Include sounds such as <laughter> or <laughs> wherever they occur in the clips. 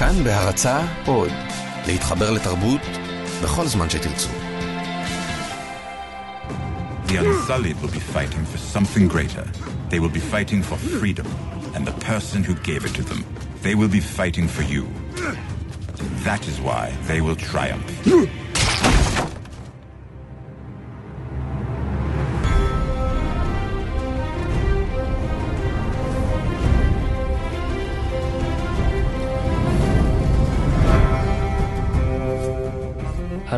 כאן בהרצה עוד, להתחבר לתרבות בכל זמן שתרצו. The Unsullied will be fighting for something greater. They will be fighting for freedom and the person who gave it to them. They will be fighting for you. That is why they will triumph.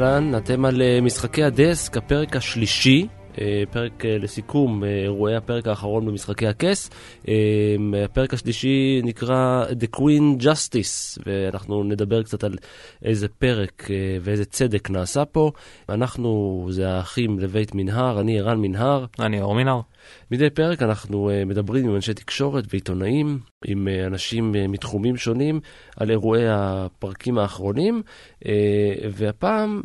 אהלן, אתם על אה, משחקי הדסק, הפרק השלישי, אה, פרק אה, לסיכום אירועי הפרק האחרון במשחקי הכס. הפרק השלישי נקרא The Queen Justice, ואנחנו נדבר קצת על איזה פרק ואיזה צדק נעשה פה. אנחנו, זה האחים לבית מנהר, אני ערן מנהר. אני אור מנהר. מדי פרק אנחנו uh, מדברים עם אנשי תקשורת ועיתונאים, עם uh, אנשים uh, מתחומים שונים, על אירועי הפרקים האחרונים, והפעם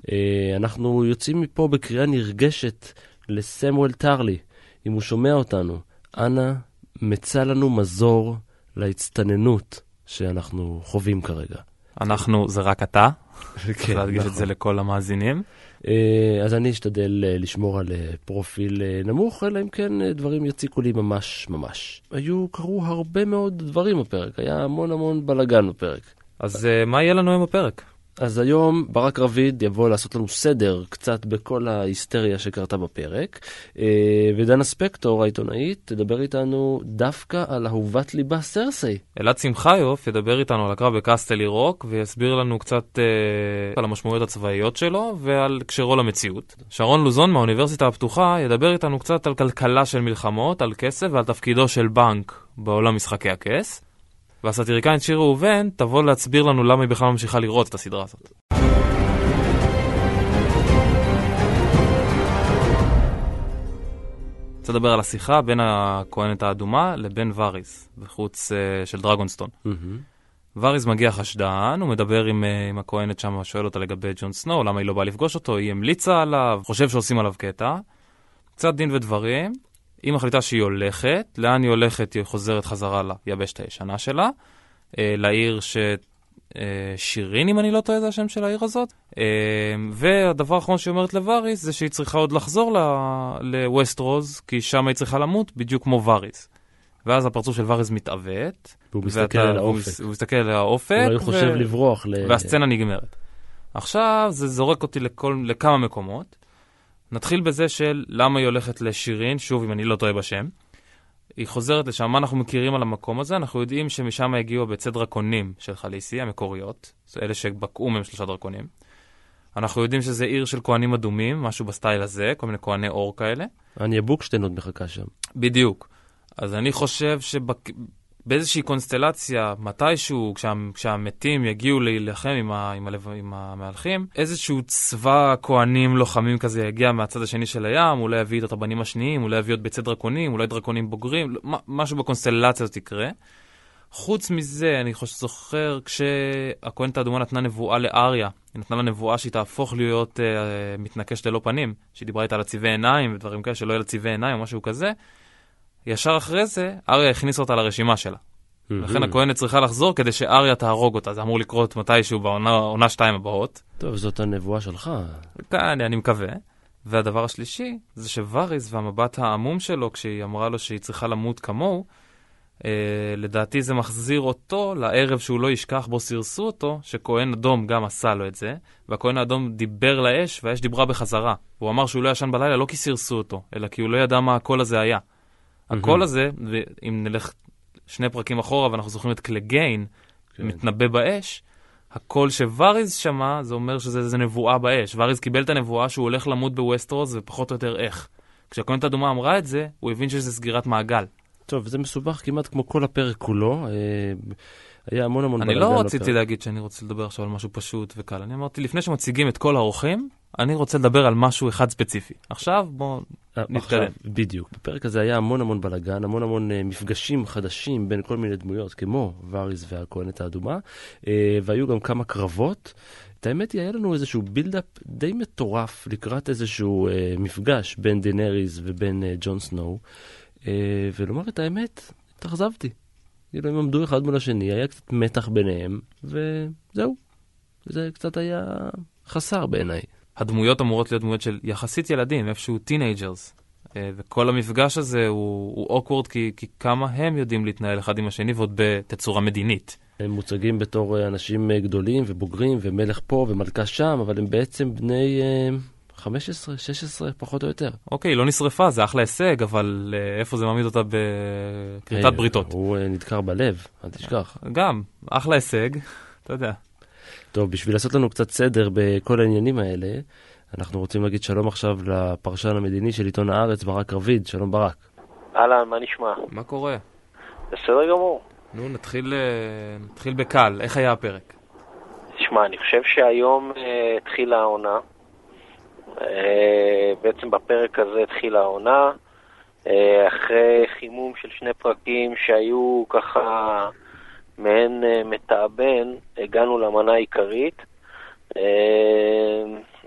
אנחנו יוצאים מפה בקריאה נרגשת לסמואל טרלי, אם הוא שומע אותנו. אנא, מצא לנו מזור להצטננות שאנחנו חווים כרגע. אנחנו, זה רק אתה. <laughs> כן, צריך להדגיש את זה נכון. לכל המאזינים. אה, אז אני אשתדל אה, לשמור על אה, פרופיל נמוך, אלא אם כן דברים יציקו לי ממש ממש. היו, קרו הרבה מאוד דברים בפרק, היה המון המון בלאגן בפרק. אז מה יהיה לנו היום בפרק? אז היום ברק רביד יבוא לעשות לנו סדר קצת בכל ההיסטריה שקרתה בפרק, אה, ודנה ספקטור העיתונאית תדבר איתנו דווקא על אהובת ליבה סרסי. אלעד שמחיוף ידבר איתנו על הקרב בקסטל ירוק ויסביר לנו קצת אה, על המשמעויות הצבאיות שלו ועל קשרו למציאות. שרון לוזון מהאוניברסיטה הפתוחה ידבר איתנו קצת על כלכלה של מלחמות, על כסף ועל תפקידו של בנק בעולם משחקי הכס. והסאטיריקאית שיר ראובן תבוא להסביר לנו למה היא בכלל ממשיכה לראות את הסדרה הזאת. רוצה לדבר על השיחה בין הכהנת האדומה לבין ואריס, בחוץ uh, של דרגונסטון. ואריס מגיע חשדן, הוא מדבר עם, uh, עם הכהנת שם, שואל אותה לגבי ג'ון סנואו, למה היא לא באה לפגוש אותו, היא המליצה עליו, חושב שעושים עליו קטע. קצת דין ודברים, היא מחליטה שהיא הולכת, לאן היא הולכת? היא חוזרת חזרה ליבשת הישנה שלה, אה, לעיר ש... אה, שירין, אם אני לא טועה, זה השם של העיר הזאת. אה, והדבר האחרון שהיא אומרת לווריס זה שהיא צריכה עוד לחזור לווסט רוז, כי שם היא צריכה למות, בדיוק כמו וריס. ואז הפרצוף של וריס מתעוות. והוא מסתכל על האופק. הוא מסתכל על האופק. אולי הוא חושב ו- לברוח. והסצנה נגמרת. עכשיו זה זורק אותי לכל, לכמה מקומות. נתחיל בזה של למה היא הולכת לשירין, שוב, אם אני לא טועה בשם. היא חוזרת לשם, מה אנחנו מכירים על המקום הזה? אנחנו יודעים שמשם הגיעו הביצי דרקונים של חליסי, המקוריות, אלה שבקעו מהם שלושה דרקונים. אנחנו יודעים שזה עיר של כהנים אדומים, משהו בסטייל הזה, כל מיני כהני אור כאלה. אניה בוקשטיין עוד מחכה שם. בדיוק. אז אני חושב שבאיזושהי קונסטלציה, מתישהו, כשה, כשהמתים יגיעו להילחם עם, ה, עם, הלב, עם המהלכים, איזשהו צבא כהנים לוחמים כזה יגיע מהצד השני של הים, אולי יביא את הבנים השניים, אולי יביא עוד ביצי דרקונים, אולי דרקונים בוגרים, לא- מה- משהו בקונסטלציה הזאת יקרה. חוץ מזה, אני חושב, זוכר כשהכהנת האדומה נתנה נבואה לאריה, היא נתנה לה נבואה שהיא תהפוך להיות אה, מתנקשת ללא פנים, שהיא דיברה איתה על הצבעי עיניים ודברים כאלה, שלא יהיה לה צבעי עיניים או משהו כזה. ישר אחרי זה, אריה הכניס אותה לרשימה שלה. לכן הכהנת צריכה לחזור כדי שאריה תהרוג אותה, זה אמור לקרות מתישהו בעונה עונה שתיים הבאות. טוב, זאת הנבואה שלך. כאן אני מקווה. והדבר השלישי, זה שוואריס והמבט העמום שלו, כשהיא אמרה לו שהיא צריכה למות כמוהו, אה, לדעתי זה מחזיר אותו לערב שהוא לא ישכח בו סירסו אותו, שכהן אדום גם עשה לו את זה, והכהן האדום דיבר לאש, והאש דיברה בחזרה. והוא אמר שהוא לא ישן בלילה לא כי סירסו אותו, אלא כי הוא לא ידע מה הקול הזה היה. הקול הזה, ואם נלך שני פרקים אחורה ואנחנו זוכרים את קלגיין, כן. מתנבא באש, הקול שוואריז שמע, זה אומר שזה איזה נבואה באש. וואריז קיבל את הנבואה שהוא הולך למות בווסטרוס, ופחות או יותר איך. כשהכהנת האדומה אמרה את זה, הוא הבין שזה סגירת מעגל. טוב, זה מסובך כמעט כמו כל הפרק כולו. אה, היה המון המון אני לא רציתי. להגיד שאני רוצה לדבר עכשיו על משהו פשוט וקל. אני אמרתי, לפני שמציגים את כל האורחים, אני רוצה לדבר על משהו אחד ספציפי. עכשיו בואו אה, נתקדם. בדיוק. בפרק הזה היה המון המון בלאגן, המון המון אה, מפגשים חדשים בין כל מיני דמויות, כמו ואריס והכהנת האדומה, אה, והיו גם כמה קרבות. את האמת היא, היה לנו איזשהו build-up די מטורף לקראת איזשהו אה, מפגש בין דנריז ובין אה, ג'ון סנואו, אה, ולומר את האמת, התאכזבתי. כאילו הם עמדו אחד מול השני, היה קצת מתח ביניהם, וזהו. זה קצת היה חסר בעיניי. הדמויות אמורות להיות דמויות של יחסית ילדים, איפשהו teenagers. וכל המפגש הזה הוא awkward כי, כי כמה הם יודעים להתנהל אחד עם השני ועוד בתצורה מדינית. הם מוצגים בתור אה, אנשים אה, גדולים ובוגרים ומלך פה ומלכה שם, אבל הם בעצם בני 15, 16, פחות או יותר. אוקיי, לא נשרפה, זה אחלה הישג, אבל איפה זה מעמיד אותה בכריתת בריתות? הוא נדקר בלב, אל תשכח. גם, אחלה הישג, אתה יודע. טוב, בשביל לעשות לנו קצת סדר בכל העניינים האלה, אנחנו רוצים להגיד שלום עכשיו לפרשן המדיני של עיתון הארץ, ברק רביד. שלום ברק. אהלן, מה נשמע? מה קורה? בסדר גמור. נו, נתחיל, אה, נתחיל בקל. איך היה הפרק? תשמע, אני חושב שהיום אה, התחילה העונה. אה, בעצם בפרק הזה התחילה העונה. אה, אחרי חימום של שני פרקים שהיו ככה מעין אה, מתאבן, הגענו למנה העיקרית. אה,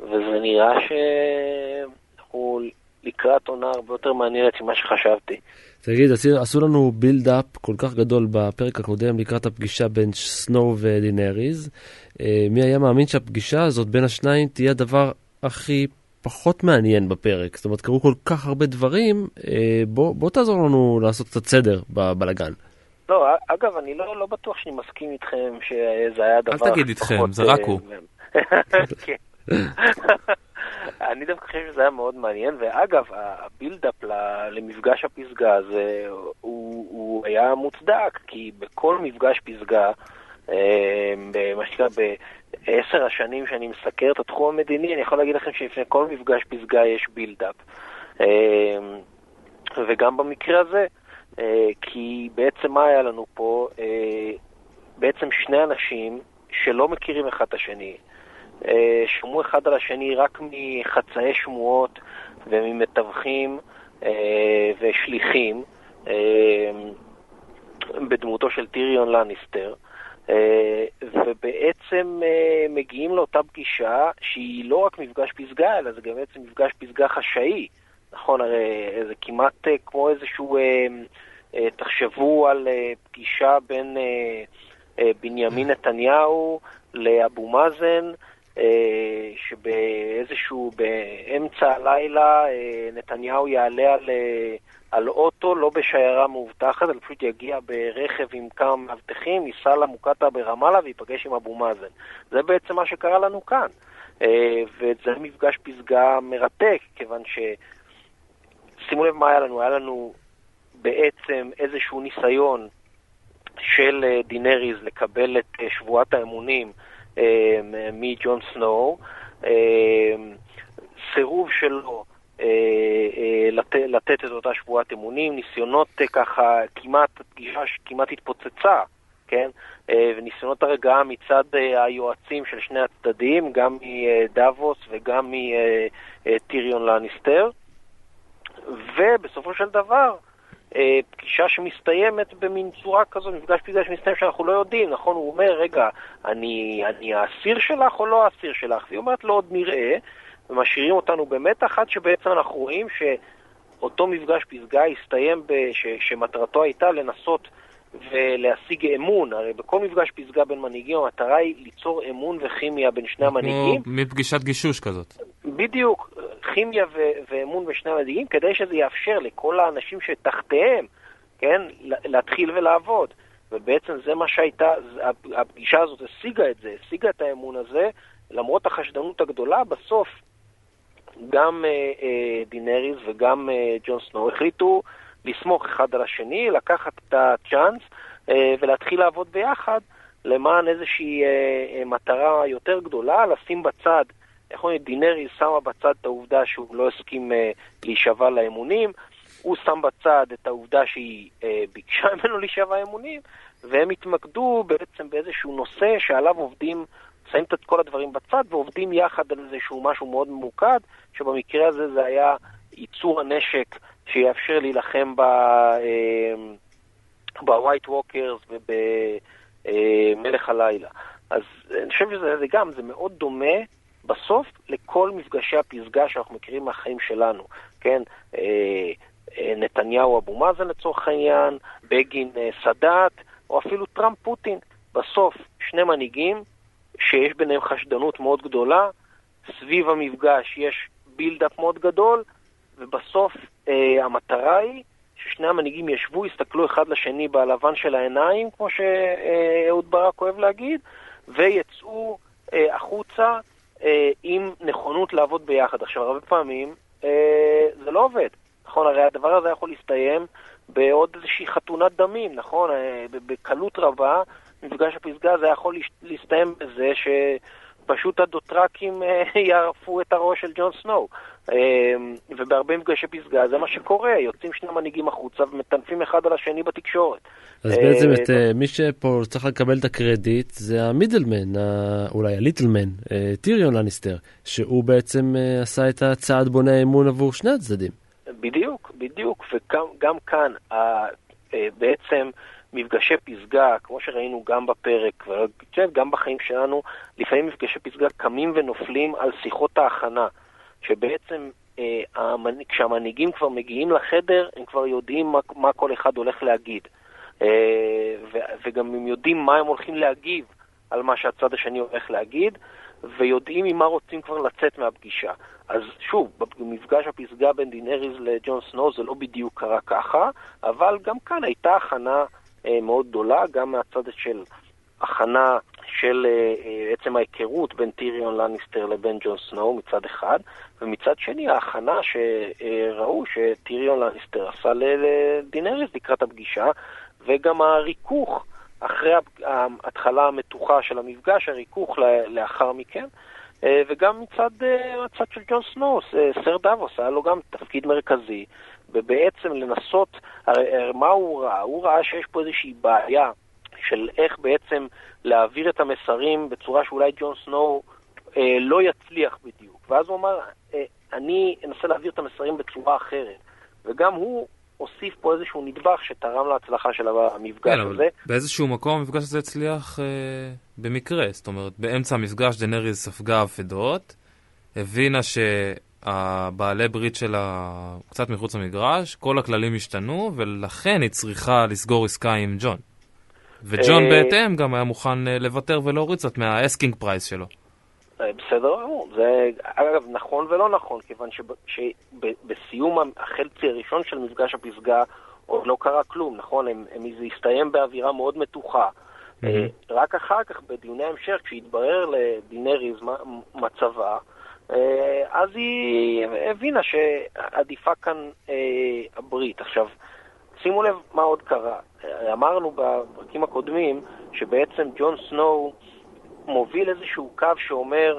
וזה נראה שאנחנו לקראת עונה הרבה יותר מעניינת ממה שחשבתי. תגיד, עשו לנו build-up כל כך גדול בפרק הקודם לקראת הפגישה בין סנואו ודינריז. אה, מי היה מאמין שהפגישה הזאת בין השניים תהיה הדבר הכי פחות מעניין בפרק? זאת אומרת, קרו כל כך הרבה דברים, אה, בוא, בוא תעזור לנו לעשות קצת סדר בבלגן. לא, אגב, אני לא, לא בטוח שאני מסכים איתכם שזה היה דבר... אל תגיד איתכם, זה רק הוא. <laughs> כן. אני דווקא חושב שזה היה מאוד מעניין, ואגב, הבילדאפ למפגש הפסגה הזה הוא, הוא היה מוצדק, כי בכל מפגש פסגה, אה, מה שנקרא, בעשר השנים שאני מסקר את התחום המדיני, אני יכול להגיד לכם שלפני כל מפגש פסגה יש בילדאפ. אה, וגם במקרה הזה, אה, כי בעצם מה היה לנו פה? בעצם שני אנשים שלא מכירים אחד את השני, אה, שמעו אחד על השני רק מחצאי שמועות וממתווכים אה, ושליחים אה, בדמותו של טיריון לניסטר. ובעצם מגיעים לאותה פגישה שהיא לא רק מפגש פסגה, אלא זה גם בעצם מפגש פסגה חשאי. נכון, הרי זה כמעט כמו איזשהו, תחשבו על פגישה בין בנימין נתניהו לאבו מאזן, אה, שבאיזשהו, באמצע הלילה, אה, נתניהו יעלה על, אה, על אוטו, לא בשיירה מאובטחת, אלא פשוט יגיע ברכב עם כמה מאבטחים, ייסע למוקטעה ברמאללה וייפגש עם אבו מאזן. זה בעצם מה שקרה לנו כאן. וזה מפגש פסגה מרתק, כיוון ש... שימו לב מה היה לנו, היה לנו בעצם איזשהו ניסיון של דינריז לקבל את שבועת האמונים אה, מג'ון סנואו, אה, סירוב שלו אה, לתת את אותה שבועת אמונים, ניסיונות ככה, כמעט, פגישה שכמעט התפוצצה, כן? וניסיונות הרגעה מצד היועצים של שני הצדדים, גם מדאבוס וגם מטיריון לניסטר. ובסופו של דבר, אה, פגישה שמסתיימת במין צורה כזו, מפגש פגישה שמסתיים שאנחנו לא יודעים, נכון? הוא אומר, רגע, אני, אני האסיר שלך או לא האסיר שלך? והיא אומרת לו, עוד נראה, ומשאירים אותנו במתח עד שבעצם אנחנו רואים שאותו מפגש פסגה הסתיים, בש, שמטרתו הייתה לנסות ולהשיג אמון, הרי בכל מפגש פסגה בין מנהיגים המטרה היא ליצור אמון וכימיה בין שני המנהיגים. כמו מפגישת גישוש כזאת. בדיוק, כימיה ו- ואמון בין שני המנהיגים, כדי שזה יאפשר לכל האנשים שתחתיהם, כן, להתחיל ולעבוד. ובעצם זה מה שהייתה, הפגישה הזאת השיגה את זה, השיגה את האמון הזה, למרות החשדנות הגדולה, בסוף גם אה, אה, דינריס וגם אה, ג'ון סנואו החליטו לסמוך אחד על השני, לקחת את הצ'אנס אה, ולהתחיל לעבוד ביחד למען איזושהי אה, אה, מטרה יותר גדולה, לשים בצד, איך אומרים, דינרי שמה בצד את העובדה שהוא לא הסכים להישבע לאמונים, הוא שם בצד את העובדה שהיא ביקשה <laughs> ממנו להישבע אמונים, והם התמקדו בעצם באיזשהו נושא שעליו עובדים, שמים את כל הדברים בצד ועובדים יחד על איזשהו משהו מאוד ממוקד, שבמקרה הזה זה היה ייצור הנשק שיאפשר להילחם בווייט ווקרס ובמלך הלילה. אז אני חושב שזה גם, זה מאוד דומה בסוף לכל מפגשי הפסגה שאנחנו מכירים מהחיים שלנו, כן? אה, אה, נתניהו אבו מאזן לצורך העניין, בגין אה, סאדאת, או אפילו טראמפ-פוטין. בסוף, שני מנהיגים שיש ביניהם חשדנות מאוד גדולה, סביב המפגש יש בילדאפ מאוד גדול, ובסוף אה, המטרה היא ששני המנהיגים ישבו, יסתכלו אחד לשני בלבן של העיניים, כמו שאהוד ברק אוהב להגיד, ויצאו אה, החוצה אה, עם נכונות לעבוד ביחד. עכשיו, הרבה פעמים אה, זה לא עובד. נכון, הרי הדבר הזה יכול להסתיים בעוד איזושהי חתונת דמים, נכון? אה, בקלות רבה, מפגש הפסגה הזה יכול להסתיים בזה שפשוט הדוטרקים אה, <laughs> יערפו את הראש של ג'ון סנואו. אה, ובהרבה מפגשי פסגה זה מה שקורה, יוצאים שני מנהיגים החוצה ומטנפים אחד על השני בתקשורת. אז בעצם את מי שפה צריך לקבל את הקרדיט זה המידלמן, אולי הליטלמן, טיריון לניסטר, שהוא בעצם עשה את הצעד בונה האמון עבור שני הצדדים. בדיוק, בדיוק, וגם כאן בעצם מפגשי פסגה, כמו שראינו גם בפרק, וגם בחיים שלנו, לפעמים מפגשי פסגה קמים ונופלים על שיחות ההכנה, שבעצם אה, כשהמנהיגים כבר מגיעים לחדר, הם כבר יודעים מה, מה כל אחד הולך להגיד. אה, וגם הם יודעים מה הם הולכים להגיב על מה שהצד השני הולך להגיד, ויודעים עם מה רוצים כבר לצאת מהפגישה. אז שוב, במפגש הפסגה בין דינריז לג'ון סנואו זה לא בדיוק קרה ככה, אבל גם כאן הייתה הכנה אה, מאוד גדולה, גם מהצד של הכנה של אה, אה, עצם ההיכרות בין טיריון לניסטר לבין ג'ון סנואו מצד אחד, ומצד שני ההכנה שראו שטיריון לניסטר עשה לדינריז לקראת הפגישה, וגם הריכוך אחרי ההתחלה המתוחה של המפגש, הריכוך לאחר מכן. וגם מצד הצד של ג'ון סנואו, סר דאבוס, היה לו גם תפקיד מרכזי ובעצם לנסות, הרי מה הוא ראה? הוא ראה שיש פה איזושהי בעיה של איך בעצם להעביר את המסרים בצורה שאולי ג'ון סנואו אה, לא יצליח בדיוק. ואז הוא אמר, אה, אני אנסה להעביר את המסרים בצורה אחרת. וגם הוא הוסיף פה איזשהו נדבך שתרם להצלחה של המפגש כן, הזה. באיזשהו מקום המפגש הזה הצליח אה, במקרה, זאת אומרת, באמצע המפגש דנריז ספגה אבדות, הבינה ש... הבעלי ברית שלה קצת מחוץ למגרש, כל הכללים השתנו, ולכן היא צריכה לסגור עסקה עם ג'ון. וג'ון אה, בהתאם גם היה מוכן אה, לוותר ולהוריד קצת מה asking price שלו. אה, בסדר גמור, זה אגב נכון ולא נכון, כיוון שבסיום החצי הראשון של מפגש הפסגה עוד לא קרה כלום, נכון? הם, הם, זה הסתיים באווירה מאוד מתוחה. Mm-hmm. רק אחר כך, בדיוני ההמשך, כשהתברר לדינריז מצבה, אה, אז היא הבינה שעדיפה כאן אה, הברית. עכשיו, שימו לב מה עוד קרה. אמרנו בפרקים הקודמים שבעצם ג'ון סנואו מוביל איזשהו קו שאומר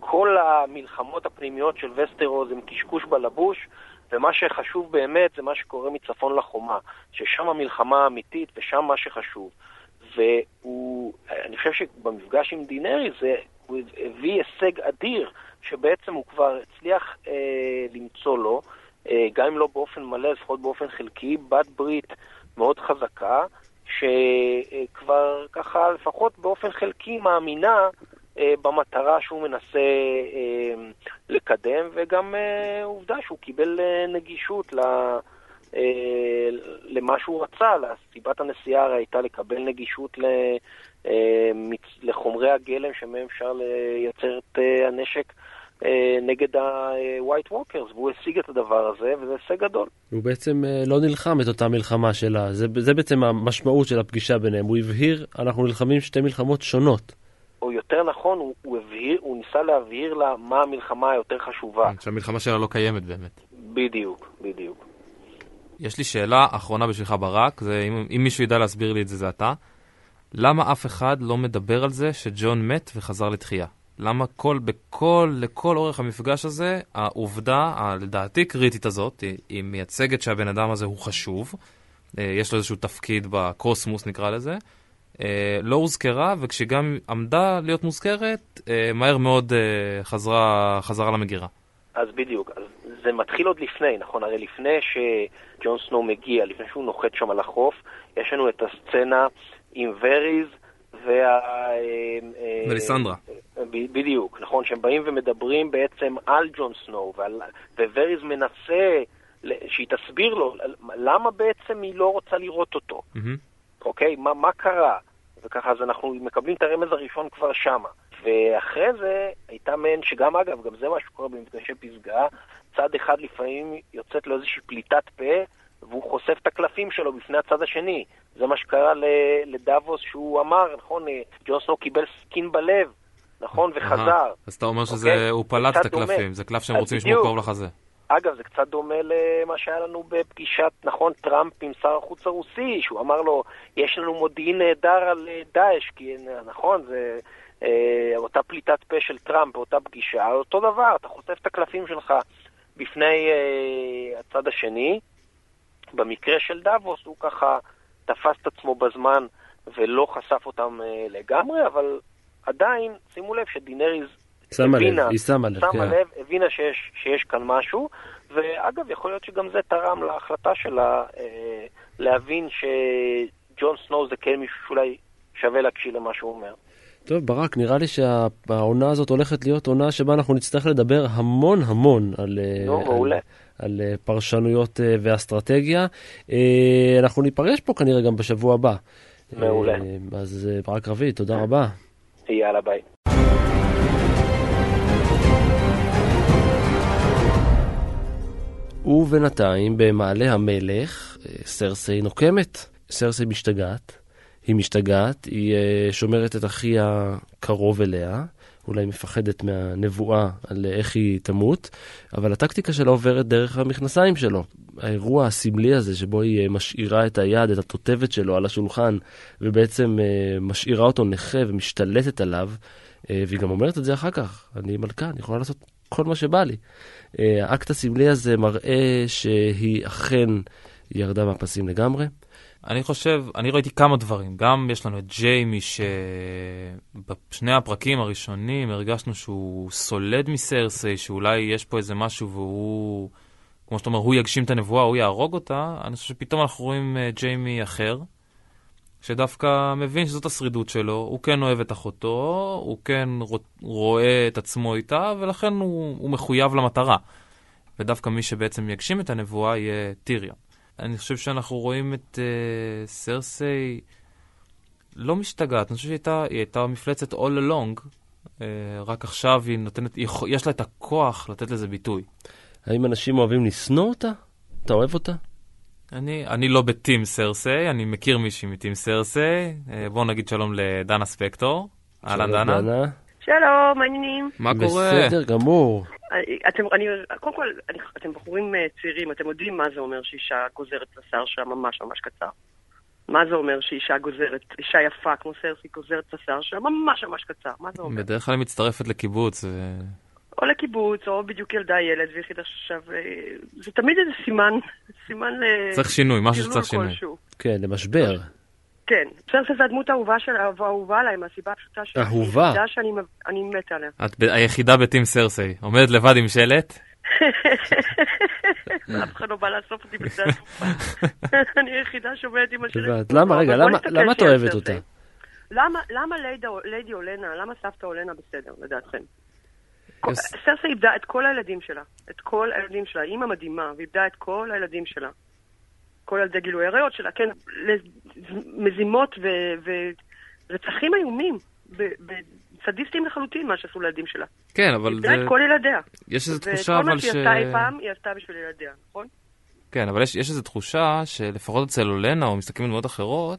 כל המלחמות הפנימיות של וסטרוז הם קשקוש בלבוש, ומה שחשוב באמת זה מה שקורה מצפון לחומה, ששם המלחמה האמיתית ושם מה שחשוב. ואני חושב שבמפגש עם דינרי זה, הוא הביא הישג אדיר שבעצם הוא כבר הצליח אה, למצוא לו, אה, גם אם לא באופן מלא, לפחות באופן חלקי, בת ברית מאוד חזקה, שכבר ככה לפחות באופן חלקי מאמינה אה, במטרה שהוא מנסה אה, לקדם, וגם אה, עובדה שהוא קיבל אה, נגישות ל... אה, למה שהוא רצה, סיבת הנסיעה הרי הייתה לקבל נגישות אה, לחומרי הגלם שמהם אפשר לייצר את אה, הנשק אה, נגד ה-white walkers, והוא השיג את הדבר הזה, וזה הישג גדול. הוא בעצם לא נלחם את אותה מלחמה שלה, זה, זה בעצם המשמעות של הפגישה ביניהם. הוא הבהיר, אנחנו נלחמים שתי מלחמות שונות. או יותר נכון, הוא, הוא, הבהיר, הוא ניסה להבהיר לה מה המלחמה היותר חשובה. שהמלחמה שלה לא קיימת באמת. בדיוק, בדיוק. יש לי שאלה אחרונה בשבילך ברק, זה, אם, אם מישהו ידע להסביר לי את זה, זה אתה. למה אף אחד לא מדבר על זה שג'ון מת וחזר לתחייה? למה כל, בכל, לכל אורך המפגש הזה, העובדה, לדעתי קריטית הזאת, היא, היא מייצגת שהבן אדם הזה הוא חשוב, אה, יש לו איזשהו תפקיד בקוסמוס נקרא לזה, אה, לא הוזכרה, וכשגם עמדה להיות מוזכרת, אה, מהר מאוד חזרה, חזרה למגירה. אז בדיוק, אז זה מתחיל עוד לפני, נכון? הרי לפני שג'ון סנואו מגיע, לפני שהוא נוחת שם על החוף, יש לנו את הסצנה עם וריז וה... ומליסנדרה. בדיוק, נכון, שהם באים ומדברים בעצם על ג'ון סנואו, ווריז מנסה שהיא תסביר לו למה בעצם היא לא רוצה לראות אותו. Mm-hmm. אוקיי? מה, מה קרה? וככה, אז אנחנו מקבלים את הרמז הראשון כבר שמה. ואחרי זה הייתה מעין, שגם אגב, גם זה מה שקורה במפגשי פסגה, צד אחד לפעמים יוצאת לו איזושהי פליטת פה, והוא חושף את הקלפים שלו בפני הצד השני. זה מה שקרה לדאבוס שהוא אמר, נכון, ג'ון סנואו קיבל סכין בלב, נכון, וחזר. אז אתה אומר שזה, הוא פלט את הקלפים, זה קלף שהם רוצים לשמור קרוב לחזה. אגב, זה קצת דומה למה שהיה לנו בפגישת, נכון, טראמפ עם שר החוץ הרוסי, שהוא אמר לו, יש לנו מודיעין נהדר על אה, דאעש, כי נכון, זה אה, אותה פליטת פה של טראמפ באותה פגישה, אותו דבר, אתה חושף את הקלפים שלך בפני אה, הצד השני. במקרה של דאבוס הוא ככה תפס את עצמו בזמן ולא חשף אותם אה, לגמרי, אבל עדיין, שימו לב שדינריז שמה הבינה, לב, היא שמה לב, שמה כן. לב, הבינה שיש, שיש כאן משהו, ואגב, יכול להיות שגם זה תרם להחלטה שלה אה, להבין שג'ון סנואו זה כן מישהו שאולי שווה להקשיב למה שהוא אומר. טוב, ברק, נראה לי שהעונה הזאת הולכת להיות עונה שבה אנחנו נצטרך לדבר המון המון על, אה, נו, על, על, אה, פרשנויות אה, ואסטרטגיה. אנחנו ניפגש פה כנראה גם בשבוע הבא. מעולה. אז ברק רביד, תודה רבה. יאללה ביי. ובינתיים במעלה המלך, סרסי נוקמת, סרסי משתגעת. היא משתגעת, היא uh, שומרת את אחיה קרוב אליה, אולי מפחדת מהנבואה על איך היא תמות, אבל הטקטיקה שלה עוברת דרך המכנסיים שלו. האירוע הסמלי הזה שבו היא uh, משאירה את היד, את התותבת שלו על השולחן, ובעצם משאירה אותו נכה ומשתלטת עליו, והיא גם אומרת את זה אחר כך, אני מלכה, אני יכולה לעשות כל מה שבא לי. האקט הסמלי הזה מראה שהיא אכן ירדה מהפסים לגמרי. אני חושב, אני ראיתי כמה דברים. גם יש לנו את ג'יימי, שבשני הפרקים הראשונים הרגשנו שהוא סולד מסרסי, שאולי יש פה איזה משהו והוא, כמו שאתה אומר, הוא יגשים את הנבואה, הוא יהרוג אותה. אני חושב שפתאום אנחנו רואים אה, ג'יימי אחר, שדווקא מבין שזאת השרידות שלו, הוא כן אוהב את אחותו, הוא כן רואה את עצמו איתה, ולכן הוא, הוא מחויב למטרה. ודווקא מי שבעצם יגשים את הנבואה יהיה טיריון. אני חושב שאנחנו רואים את uh, סרסיי לא משתגעת, אני חושב שהיא הייתה, הייתה מפלצת all along, uh, רק עכשיו היא נותנת, היא, יש לה את הכוח לתת לזה ביטוי. האם אנשים אוהבים לשנוא אותה? אתה אוהב אותה? אני, אני לא בטים סרסיי, אני מכיר מישהי מטים סרסיי. Uh, בואו נגיד שלום לדנה ספקטור. אהלן דנה. דנה. שלום, מעניינים. מה קורה? בסדר גמור. אתם, אני, קודם כל, אני, אתם בחורים אה, צעירים, אתם יודעים מה זה אומר שאישה גוזרת בשר שלה ממש ממש קצר. מה זה אומר שאישה גוזרת, אישה יפה כמו סרסי גוזרת בשר שלה ממש ממש קצר, מה זה אומר? בדרך כלל היא מצטרפת לקיבוץ. ו... או לקיבוץ, או בדיוק ילדה ילד, והחליט עכשיו... אה, זה תמיד איזה סימן, סימן ל... צריך שינוי, משהו שצריך שינוי. כן, למשבר. כן, סרסי זה הדמות האהובה של האהובה עליי, מהסיבה הפשוטה שאני... אהובה? שאני מתה עליה. את היחידה בטים סרסי, עומדת לבד עם שלט? <laughs> אף אחד לא בא לאסוף אותי בשדה התעופה. <laughs> אני היחידה שעומדת עם השלט. למה, רגע, למה את אוהבת אותה? למה ליידי אולנה, למה סבתא אולנה בסדר, לדעתכם? סרסי איבדה את כל הילדים שלה, את כל הילדים שלה, אימא מדהימה, ואיבדה את כל הילדים שלה. כל ילדי גילוי עריות שלה, כן, מזימות ורצחים איומים, סדיסטים לחלוטין מה שעשו לילדים שלה. כן, אבל זה... איבדה את כל ילדיה. יש איזו תחושה אבל ש... וכל מה שהיא עשתה אי פעם, היא עשתה בשביל ילדיה, נכון? כן, אבל יש, יש איזו תחושה שלפחות אצל אולנה, או מסתכלים על דמות אחרות,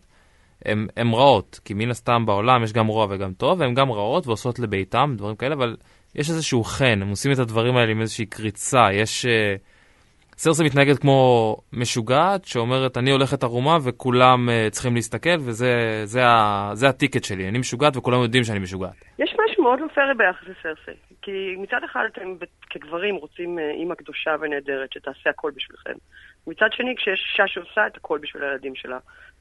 הן רעות, כי מן הסתם בעולם יש גם רוע וגם טוב, והן גם רעות ועושות לביתם, דברים כאלה, אבל יש איזשהו חן, הם עושים את הדברים האלה עם איזושהי קריצה, יש... Uh, סרסי מתנהגת כמו משוגעת, שאומרת, אני הולכת ערומה וכולם uh, צריכים להסתכל, וזה זה ה, זה הטיקט שלי, אני משוגעת וכולם יודעים שאני משוגעת. יש משהו מאוד לא פייר ביחס לסרסי. כי מצד אחד אתם כגברים רוצים uh, אימא קדושה ונהדרת שתעשה הכל בשבילכם. מצד שני, כשיש אישה שעושה את הכל בשביל הילדים שלה,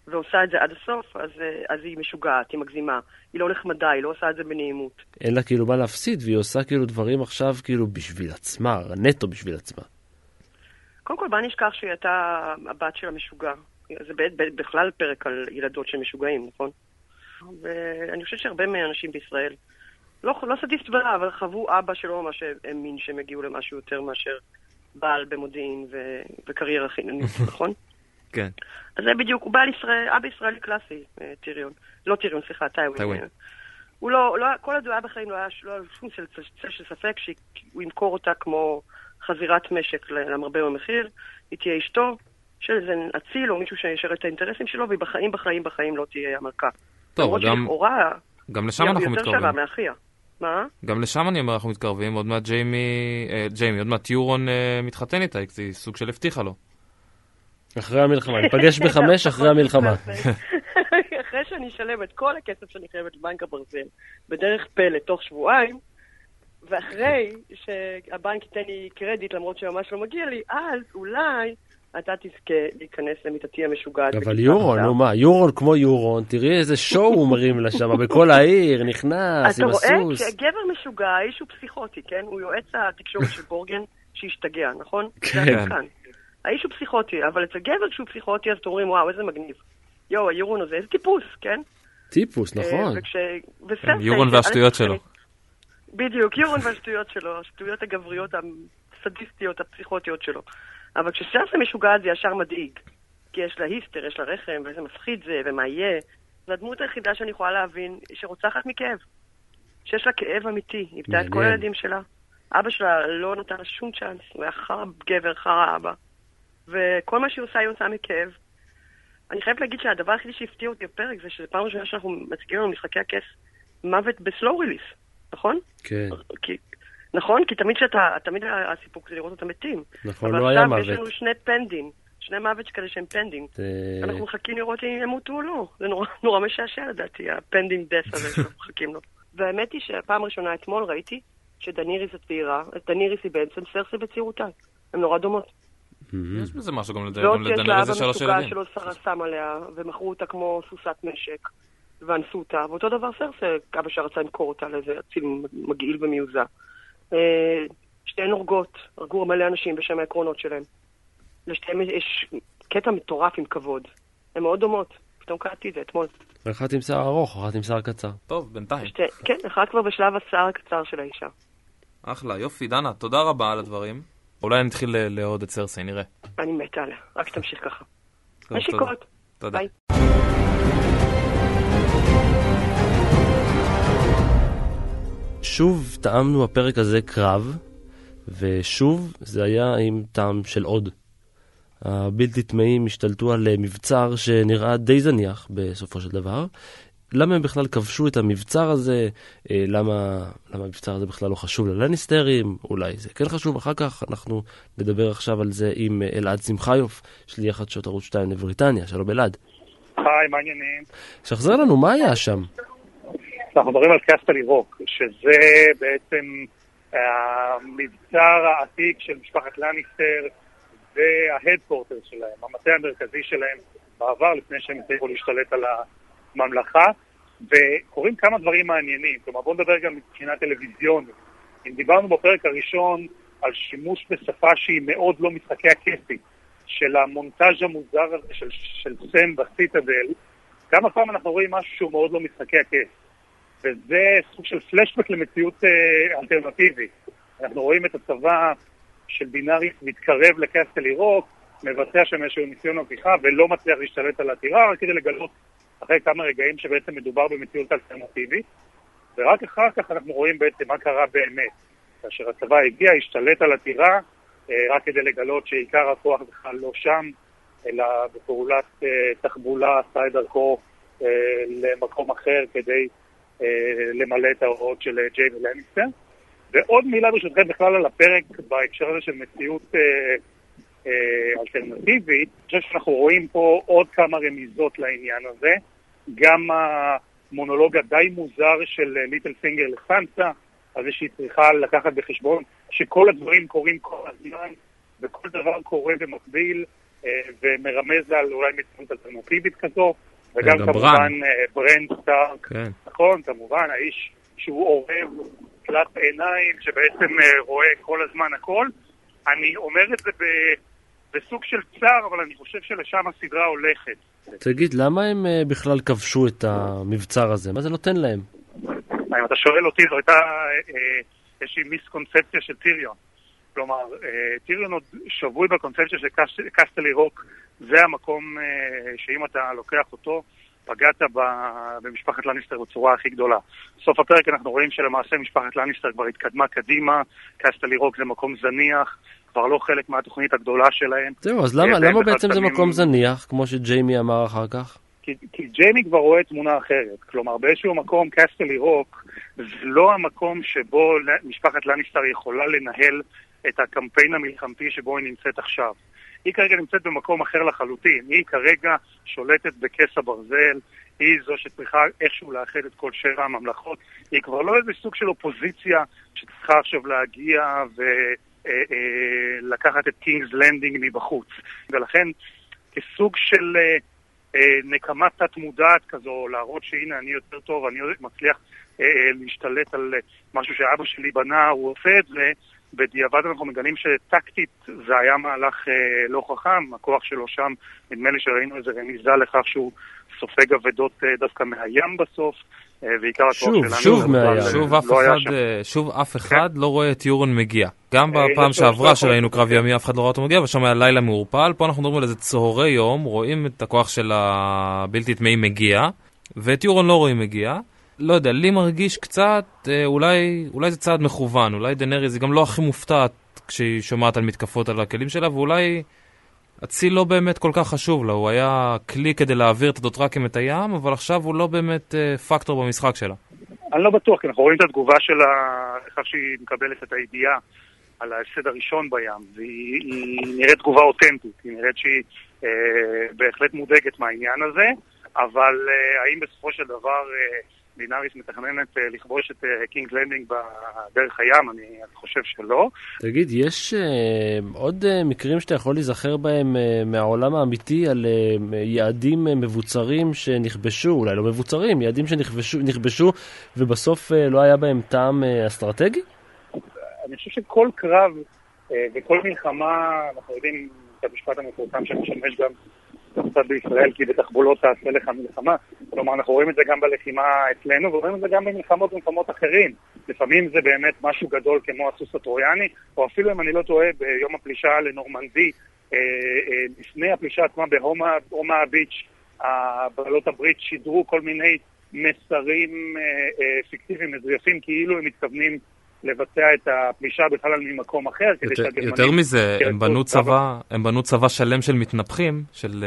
ועושה את זה עד הסוף, אז, uh, אז היא משוגעת, היא מגזימה. היא לא נחמדה, היא לא עושה את זה בנעימות. אין לה כאילו מה להפסיד, והיא עושה כאילו דברים עכשיו כאילו בשביל עצמה, נטו בשביל עצמה. קודם כל, בל נשכח שהיא הייתה הבת של המשוגע. זה בכלל פרק על ילדות של משוגעים, נכון? ואני חושבת שהרבה מהאנשים בישראל, לא, לא סדיסט ורע, אבל חוו אבא שלא ממש האמין שהם הגיעו למשהו יותר מאשר בעל במודיעין ו... וקריירה חיננית, <laughs> נכון? כן. אז זה בדיוק, הוא בא לישראל, אבא ישראלי קלאסי, אה, טיריון. לא טיריון, סליחה, טיווין. הוא לא, לא, כל עוד הוא היה בחיים לא היה לא שום צל צל של ספק שהוא ימכור אותה כמו חזירת משק למרבה במחיר, היא תהיה אשתו של איזה אציל או מישהו שישרת את האינטרסים שלו, והיא בחיים, בחיים, בחיים לא תהיה המלכה. טוב, גם, שלכאורה, גם לשם היא אנחנו יותר שווה מתקרבים. מאחיה. מה? גם לשם אני אומר, אנחנו מתקרבים. עוד מעט ג'יימי, אה, ג'יימי, עוד מעט יורון אה, מתחתן איתה, זה סוג של הבטיחה לו. אחרי המלחמה, ניפגש <laughs> בחמש אחרי המלחמה. <laughs> אחרי שאני אשלם את כל הכסף שאני חייבת לבנק הברזל בדרך פלא תוך שבועיים, ואחרי שהבנק ייתן לי קרדיט למרות שממש לא מגיע לי, אז אולי אתה תזכה להיכנס למיטתי המשוגעת. אבל יורון. נו מה, יורון כמו יורון, תראי איזה שואו הוא מרים לה שם, בכל העיר, נכנס אתה עם רואה? הסוס. כשגבר משוגע, האיש הוא פסיכוטי, כן? הוא יועץ התקשורת של בורגן שהשתגע, נכון? כן. האיש הוא פסיכוטי, אבל אצל גבר כשהוא פסיכוטי אז אתם אומרים, וואו, איזה מגניב. יואו, היורון הזה, איזה טיפוס, כן? טיפוס, אה, נכון. וכש... וסרסי, יורון שא', והשטויות שלו. בדיוק, יורון והשטויות שלו, השטויות הגבריות הסדיסטיות, הפסיכוטיות שלו. אבל כשסרסי משוגעת זה ישר מדאיג. כי יש לה היסטר, יש לה רחם, ואיזה מפחיד זה, ומה יהיה. זו הדמות היחידה שאני יכולה להבין שרוצחת מכאב. שיש לה כאב אמיתי, היא איבדה את כל. הילדים שלה. אבא שלה לא נתן לה שום צ'אנס, הוא היה חרא גבר, חרא אבא. וכל מה שהיא עושה, היא עושה מכאב. אני חייבת להגיד שהדבר היחידי שהפתיע אותי בפרק זה שזו פעם ראשונה שאנחנו מציגים לנו משחקי הכס מוות בסלואו ריליס, נכון? כן, כי, נכון? כי תמיד שאתה, תמיד הסיפוק זה לראות אותם מתים. נכון, אבל לא היה עכשיו יש לנו מוות. שני פנדים, שני מוות כאלה שהם פנדינג. זה- אנחנו מחכים לראות אם ימותו או לא. זה נורא, נורא משעשע לדעתי, הפנדינג דס הזה <laughs> שאנחנו מחכים לו. והאמת היא שהפעם הראשונה אתמול ראיתי שדניריס הצעירה, דניריס היא בעצם סרסי בצעירותה. הן נורא דומות. מהמם. יש בזה משהו גם לד- זאת גם שיש לה לדנר איזה אבא שלוש ילדים. שלא שרה שם עליה, ומכרו אותה כמו סוסת נשק, ואנסו אותה, ואותו דבר סרסי, אבא שלה רצה למכור אותה לאיזה אציל מגעיל ומיוזע. אה, שתיהן הורגות, הרגו מלא אנשים בשם העקרונות שלהם. לשתיהן יש קטע מטורף עם כבוד. הן מאוד דומות, פתאום קראתי את זה אתמול. אחת עם שיער ארוך, אחת עם שיער קצר. טוב, בינתיים. שתי, כן, אחת כבר בשלב השיער הקצר של האישה. אחלה, יופי, דנה, תודה רבה על הדברים. אולי נתחיל לאהוד את סרסי, נראה. אני מתה עליה, רק שתמשיך ככה. נשיקות. תודה. ביי. שוב טעמנו הפרק הזה קרב, ושוב זה היה עם טעם של עוד. הבלתי טמאים השתלטו על מבצר שנראה די זניח בסופו של דבר. למה הם בכלל כבשו את המבצר הזה? אה, למה, למה המבצר הזה בכלל לא חשוב ללניסטרים? אולי זה כן חשוב אחר כך. אנחנו נדבר עכשיו על זה עם אה, אלעד שמחיוף, שליח חדשות ערוץ 2 לבריטניה. שלום אלעד. היי, מה העניינים? שחזר לנו, מה היה שם? אנחנו מדברים על קסטל ירוק, שזה בעצם המבצר העתיק של משפחת לניסטר וההדקורטר שלהם, המטה המרכזי שלהם בעבר, לפני שהם הצליחו להשתלט על הממלכה. וקורים כמה דברים מעניינים, כלומר בואו נדבר גם מבחינה טלוויזיונית. אם דיברנו בפרק הראשון על שימוש בשפה שהיא מאוד לא משחקי הכסי, של המונטאז' המוזר הזה של, של סם בסיטדל, גם הפעם אנחנו רואים משהו שהוא מאוד לא משחקי הכס. וזה סוג של פלשבק למציאות אה, אלטרנטיבית. אנחנו רואים את הצבא של בינאריס מתקרב לקסטל ירוק, מבצע שם איזשהו ניסיון הפיכה ולא מצליח להשתלט על העתירה, רק כדי לגלות אחרי כמה רגעים שבעצם מדובר במציאות אלטרנטיבית. ורק אחר כך אנחנו רואים בעצם מה קרה באמת. כאשר הצבא הגיע, השתלט על עתירה, אה, רק כדי לגלות שעיקר הכוח בכלל לא שם, אלא בפעולת אה, תחבולה עשה את דרכו אה, למקום אחר כדי למלא את ההוראות של ג'יימי לניסטר. ועוד מילה ברשותכם בכלל על הפרק בהקשר הזה של מציאות אה, אה, אלטרנטיבית. אני חושב שאנחנו רואים פה עוד כמה רמיזות לעניין הזה. גם המונולוג הדי מוזר של אה, ליטל פינגר לסנסה, על זה שהיא צריכה לקחת בחשבון שכל הדברים קורים כל הזמן, וכל דבר קורה במקביל, אה, ומרמז על אולי מציאות אלטרנטיבית כזו, וגם גם כמובן ברן. אה, ברן סטארק, כן. נכון, כמובן, האיש שהוא עורב תלת עיניים, שבעצם אה, רואה כל הזמן הכל. אני אומר את זה ב- בסוג של צער, אבל אני חושב שלשם הסדרה הולכת. תגיד, למה הם אה, בכלל כבשו את המבצר הזה? מה זה נותן להם? אם אתה שואל אותי, זו הייתה אה, איזושהי מיסקונספציה של טיריון. כלומר, אה, טיריון עוד שבוי בקונספציה של קס- קסטל ירוק זה המקום שאם אתה לוקח אותו, פגעת במשפחת לניסטר בצורה הכי גדולה. בסוף הפרק אנחנו רואים שלמעשה משפחת לניסטר כבר התקדמה קדימה, קסטל ירוק זה מקום זניח, כבר לא חלק מהתוכנית הגדולה שלהם. זהו, אז למה, למה בעצם זה מקום זניח, כמו שג'יימי אמר אחר כך? כי, כי ג'יימי כבר רואה תמונה אחרת. כלומר, באיזשהו מקום, קסטל ירוק זה לא המקום שבו משפחת לניסטר יכולה לנהל את הקמפיין המלחמתי שבו היא נמצאת עכשיו. היא כרגע נמצאת במקום אחר לחלוטין. היא כרגע שולטת בכס הברזל, היא זו שצריכה איכשהו לאחד את כל שבע הממלכות. היא כבר לא איזה סוג של אופוזיציה שצריכה עכשיו להגיע ולקחת אה, אה, את קינגס לנדינג מבחוץ. ולכן, כסוג של אה, נקמה תת-מודעת כזו, להראות שהנה אני יותר טוב, אני מצליח להשתלט על משהו שאבא שלי בנה, הוא עושה את זה, בדיעבד אנחנו מגלים שטקטית זה היה מהלך אה, לא חכם, הכוח שלו שם, נדמה לי שראינו איזה רמיזה לכך שהוא סופג אבדות אה, דווקא מהים בסוף. אה, ועיקר הכוח שלנו... שוב, שוב מהים. שוב אף לא אחד, אה, שוב אף אחד כן. לא רואה את יורון מגיע. גם אה, בפעם שעברה שראינו קרב ימי אף אחד לא ראה אותו מגיע, ושם היה לילה מעורפל. פה אנחנו מדברים על איזה צהרי יום, רואים את הכוח של הבלתי טמאי מגיע, ואת יורון לא רואים מגיע. לא יודע, לי מרגיש קצת, אה, אולי, אולי זה צעד מכוון, אולי דנריס היא גם לא הכי מופתעת כשהיא שומעת על מתקפות על הכלים שלה, ואולי אציל לא באמת כל כך חשוב לה, הוא היה כלי כדי להעביר את הדוטרקים את הים, אבל עכשיו הוא לא באמת אה, פקטור במשחק שלה. אני לא בטוח, כי אנחנו רואים את התגובה שלה, איך שהיא מקבלת את הידיעה על ההפסד הראשון בים, והיא נראית תגובה אותנטית, היא נראית שהיא אה, בהחלט מודאגת מהעניין הזה, אבל אה, האם בסופו של דבר... אה, דינאריס מתכננת אה, לכבוש את קינג אה, לנדינג בדרך הים, אני חושב שלא. תגיד, יש אה, עוד מקרים שאתה יכול להיזכר בהם מהעולם האמיתי על יעדים מבוצרים שנכבשו, אולי לא מבוצרים, יעדים שנכבשו ובסוף לא היה בהם טעם אסטרטגי? אני חושב שכל קרב וכל מלחמה, אנחנו יודעים את המשפט המפורסם שמשמש גם קצת בישראל, כי בתחבולות תעשה לך מלחמה. כלומר, אנחנו רואים את זה גם בלחימה אצלנו, ורואים את זה גם במלחמות במקומות אחרים. לפעמים זה באמת משהו גדול כמו הסוס הטרויאני, או אפילו, אם אני לא טועה, ביום הפלישה לנורמנדי, אה, אה, לפני הפלישה עצמה בהומה הביץ', בעלות הברית שידרו כל מיני מסרים אה, פיקטיביים מזויפים, כאילו הם מתכוונים לבצע את הפלישה בכלל ממקום אחר, כדי שהגרמנים... יותר מזה, הם בנו צבא, הם בנו צבא שלם של מתנפחים, של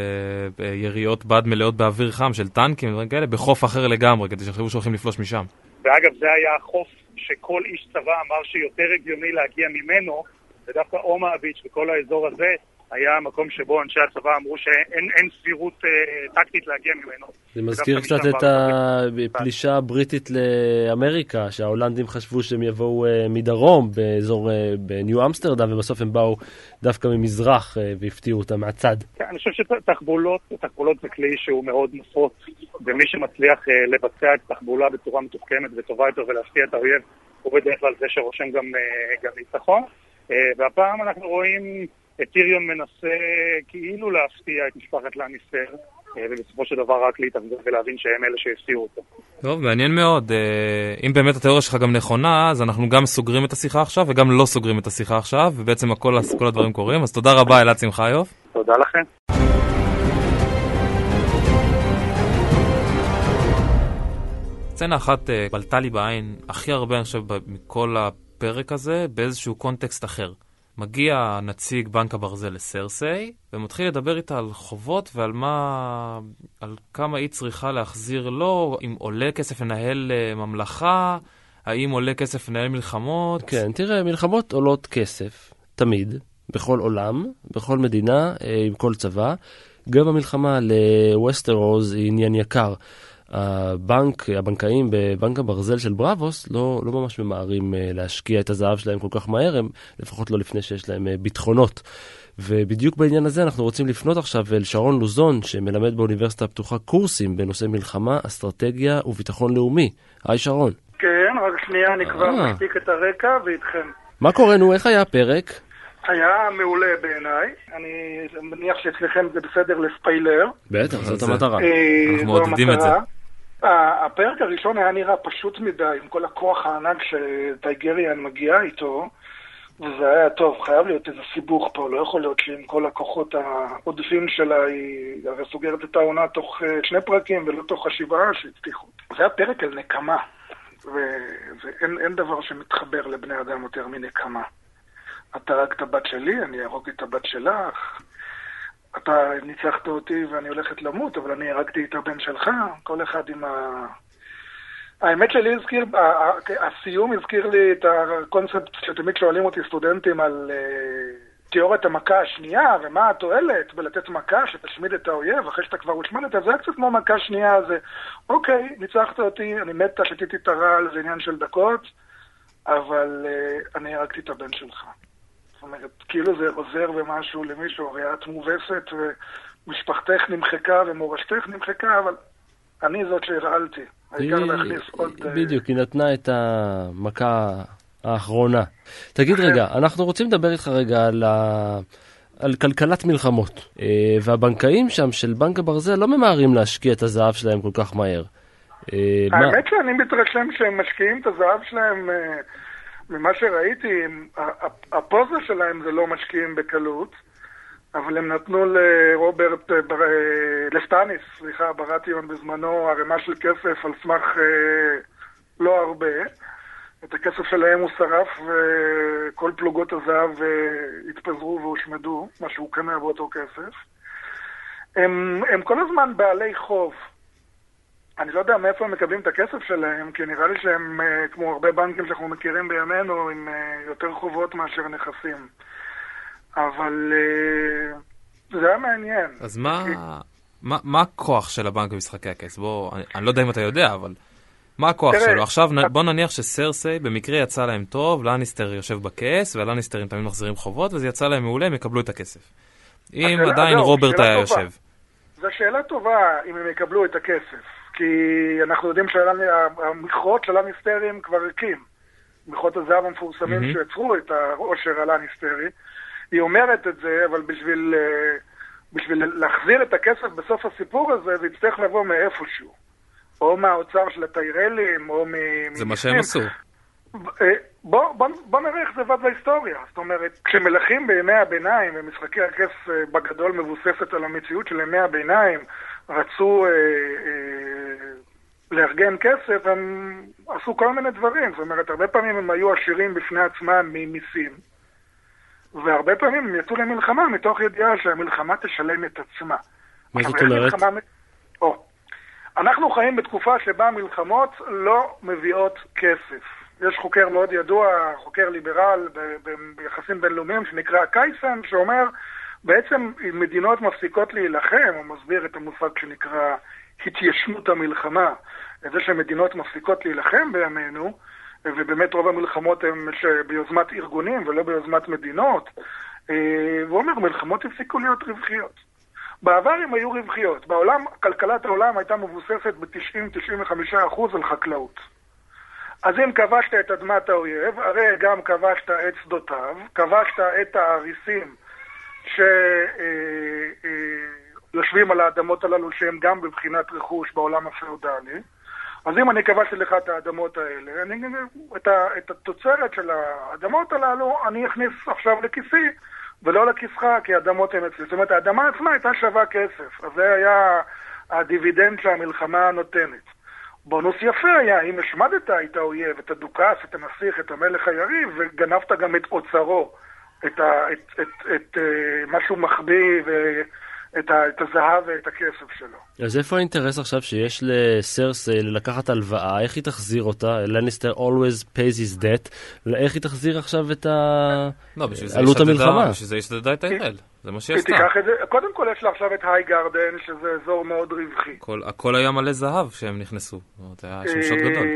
uh, יריות בד מלאות באוויר חם, של טנקים ודברים כאלה, בחוף אחר לגמרי, כדי שיחשבו שהולכים לפלוש משם. ואגב, זה היה החוף שכל איש צבא אמר שיותר הגיוני להגיע ממנו, ודווקא אומה וכל האזור הזה, היה מקום שבו אנשי הצבא אמרו שאין סבירות אה, טקטית להגיע ממנו. זה מזכיר קצת את הפלישה הבריטית לאמריקה, שההולנדים חשבו שהם יבואו אה, מדרום באזור, אה, בניו אמסטרדם, ובסוף הם באו דווקא ממזרח אה, והפתיעו אותם מהצד. כן, אני חושב שתחבולות, תחבולות זה כלי שהוא מאוד נפוץ, ומי שמצליח אה, לבצע את התחבולה בצורה מתוחכמת וטובה יותר ולהפתיע את האויב, הוא בדרך כלל זה שרושם גם, גם ניצחון. אה, והפעם אנחנו רואים... טיריון מנסה כאילו להפתיע את משפחת לניסטר, אה, ובסופו של דבר רק להתאבד ולהבין שהם אלה שהפתיעו אותו. טוב, מעניין מאוד. אה, אם באמת התיאוריה שלך גם נכונה, אז אנחנו גם סוגרים את השיחה עכשיו וגם לא סוגרים את השיחה עכשיו, ובעצם הכל, כל הדברים קורים. אז תודה רבה, אלעד שמחיוף. תודה לכם. סצנה אחת אה, בלטה לי בעין הכי הרבה, אני חושב, מכל הפרק הזה, באיזשהו קונטקסט אחר. מגיע נציג בנק הברזל לסרסיי, ומתחיל לדבר איתה על חובות ועל מה... על כמה היא צריכה להחזיר לו, אם עולה כסף לנהל uh, ממלכה, האם עולה כסף לנהל מלחמות. כן, תראה, מלחמות עולות כסף, תמיד, בכל עולם, בכל מדינה, uh, עם כל צבא. גם המלחמה לווסטרוז היא עניין יקר. הבנק, הבנקאים בבנק הברזל של בראבוס לא, לא ממש ממהרים אה, להשקיע את הזהב שלהם כל כך מהר, הם לפחות לא לפני שיש להם אה, ביטחונות. ובדיוק בעניין הזה אנחנו רוצים לפנות עכשיו אל שרון לוזון, שמלמד באוניברסיטה הפתוחה קורסים בנושא מלחמה, אסטרטגיה וביטחון לאומי. היי שרון. כן, רק שנייה, אני כבר אה. מספיק את הרקע ואיתכם. מה קורה, נו, איך היה הפרק? היה מעולה בעיניי, אני מניח שאצלכם זה בסדר לספיילר. בטח, זאת המטרה. אנחנו מעודדים את זה. הפרק הראשון היה נראה פשוט מדי, עם כל הכוח הענק שטייגריאן מגיע איתו, וזה היה טוב, חייב להיות איזה סיבוך פה, לא יכול להיות שעם כל הכוחות העודפים שלה היא הרי סוגרת את העונה תוך אה, שני פרקים ולא תוך השבעה שהצליחו. זה היה פרק על נקמה, ואין דבר שמתחבר לבני אדם יותר מנקמה. אתה הרגת בת שלי, אני אהרוג את הבת שלך. אתה ניצחת אותי ואני הולכת למות, אבל אני הרגתי את הבן שלך. כל אחד עם ה... האמת שלי הזכיר, הסיום הזכיר לי את הקונספט שתמיד שואלים אותי סטודנטים על uh, תיאוריית המכה השנייה, ומה התועלת בלתת מכה שתשמיד את האויב אחרי שאתה כבר הושמדת, זה היה קצת כמו מכה שנייה, זה אוקיי, ניצחת אותי, אני מתה, שתיתי את הרעל, זה עניין של דקות, אבל uh, אני הרגתי את הבן שלך. אומרת, כאילו זה עוזר במשהו למישהו, הרי את מובסת ומשפחתך נמחקה ומורשתך נמחקה, אבל אני זאת שהרעלתי. העיקר להכניס עוד... אה, בדיוק, היא נתנה את המכה האחרונה. תגיד רגע, אנחנו רוצים לדבר איתך רגע על ה... על כלכלת מלחמות, אה, והבנקאים שם של בנק הברזל לא ממהרים להשקיע את הזהב שלהם כל כך מהר. אה, האמת שאני מתרשם שהם משקיעים את הזהב שלהם, ממה שראיתי, הפוזה שלהם זה לא משקיעים בקלות. אבל הם נתנו לרוברט, אה. אה, לסטניס, סליחה, ברטיון בזמנו ערימה של כסף על סמך אה, לא הרבה. את הכסף שלהם הוא שרף וכל פלוגות הזהב התפזרו והושמדו, מה שהוא קנה באותו כסף. הם, הם כל הזמן בעלי חוב. אני לא יודע מאיפה הם מקבלים את הכסף שלהם, כי נראה לי שהם, אה, כמו הרבה בנקים שאנחנו מכירים בימינו, עם אה, יותר חובות מאשר נכסים. אבל אה, זה היה מעניין. אז מה, מה, מה הכוח של הבנק במשחקי הכס? בוא, אני, אני לא יודע אם אתה יודע, אבל מה הכוח תראה, שלו? עכשיו בוא נניח שסרסי במקרה יצא להם טוב, לניסטר יושב בכס, והלניסטרים תמיד מחזירים חובות, וזה יצא להם מעולה, הם יקבלו את הכסף. אם עדיין לא, רוברט היה טובה. יושב. זו שאלה טובה אם הם יקבלו את הכסף, כי אנחנו יודעים שהמכרות של הלניסטרים כבר הקים. מכרות הזהב המפורסמים mm-hmm. שיצרו את העושר הלניסטרי. היא אומרת את זה, אבל בשביל, אה, בשביל להחזיר את הכסף בסוף הסיפור הזה, זה יצטרך לבוא מאיפשהו. או מהאוצר של הטיירלים, או מ... זה מה שהם עשו. אה, בוא, בוא, בוא נראה איך זה עבד בהיסטוריה. זאת אומרת, כשמלכים בימי הביניים, ומשחקי הכס אה, בגדול מבוססת על המציאות של ימי הביניים, רצו אה, אה, לארגן כסף, הם עשו כל מיני דברים. זאת אומרת, הרבה פעמים הם היו עשירים בפני עצמם ממיסים. והרבה פעמים הם יצאו למלחמה מתוך ידיעה שהמלחמה תשלם את עצמה. מה זאת אומרת? מלחמה... או, אנחנו חיים בתקופה שבה מלחמות לא מביאות כסף. יש חוקר מאוד ידוע, חוקר ליברל ביחסים בינלאומיים, שנקרא קייסן, שאומר, בעצם אם מדינות מפסיקות להילחם, הוא מסביר את המושג שנקרא התיישנות המלחמה, את זה שמדינות מפסיקות להילחם בימינו, ובאמת רוב המלחמות הן ביוזמת ארגונים ולא ביוזמת מדינות. אה, והוא אומר, מלחמות הפסיקו להיות רווחיות. בעבר הן היו רווחיות. בעולם, כלכלת העולם הייתה מבוססת ב-90-95% על חקלאות. אז אם כבשת את אדמת האויב, הרי גם כבשת את שדותיו, כבשת את האריסים שיושבים על האדמות הללו שהם גם בבחינת רכוש בעולם הפאודלי. אז אם אני כבשתי לך את האדמות האלה, אני, את, ה, את התוצרת של האדמות הללו אני אכניס עכשיו לכיסי, ולא לכיסך, כי האדמות הן אצלי. זאת אומרת, האדמה עצמה הייתה שווה כסף. אז זה היה הדיבידנד שהמלחמה נותנת. בונוס יפה היה, אם השמדת את האויב, את הדוכס, את הנסיך, את המלך היריב, וגנבת גם את אוצרו, את, ה, את, את, את, את אה, מה שהוא מחביא את, ה, את הזהב ואת הכסף שלו. אז איפה האינטרס עכשיו שיש לסרסי לקחת הלוואה? איך היא תחזיר אותה? לניסטר always pays his debt. איך היא תחזיר עכשיו את לא, עלות המלחמה? בשביל זה השתדדה את ההראל. זה מה שהיא עשתה. קודם כל יש לה עכשיו את היי גרדן, שזה אזור מאוד רווחי. כל, הכל היה מלא זהב שהם נכנסו. זאת אומרת, היה שם שוד גדול.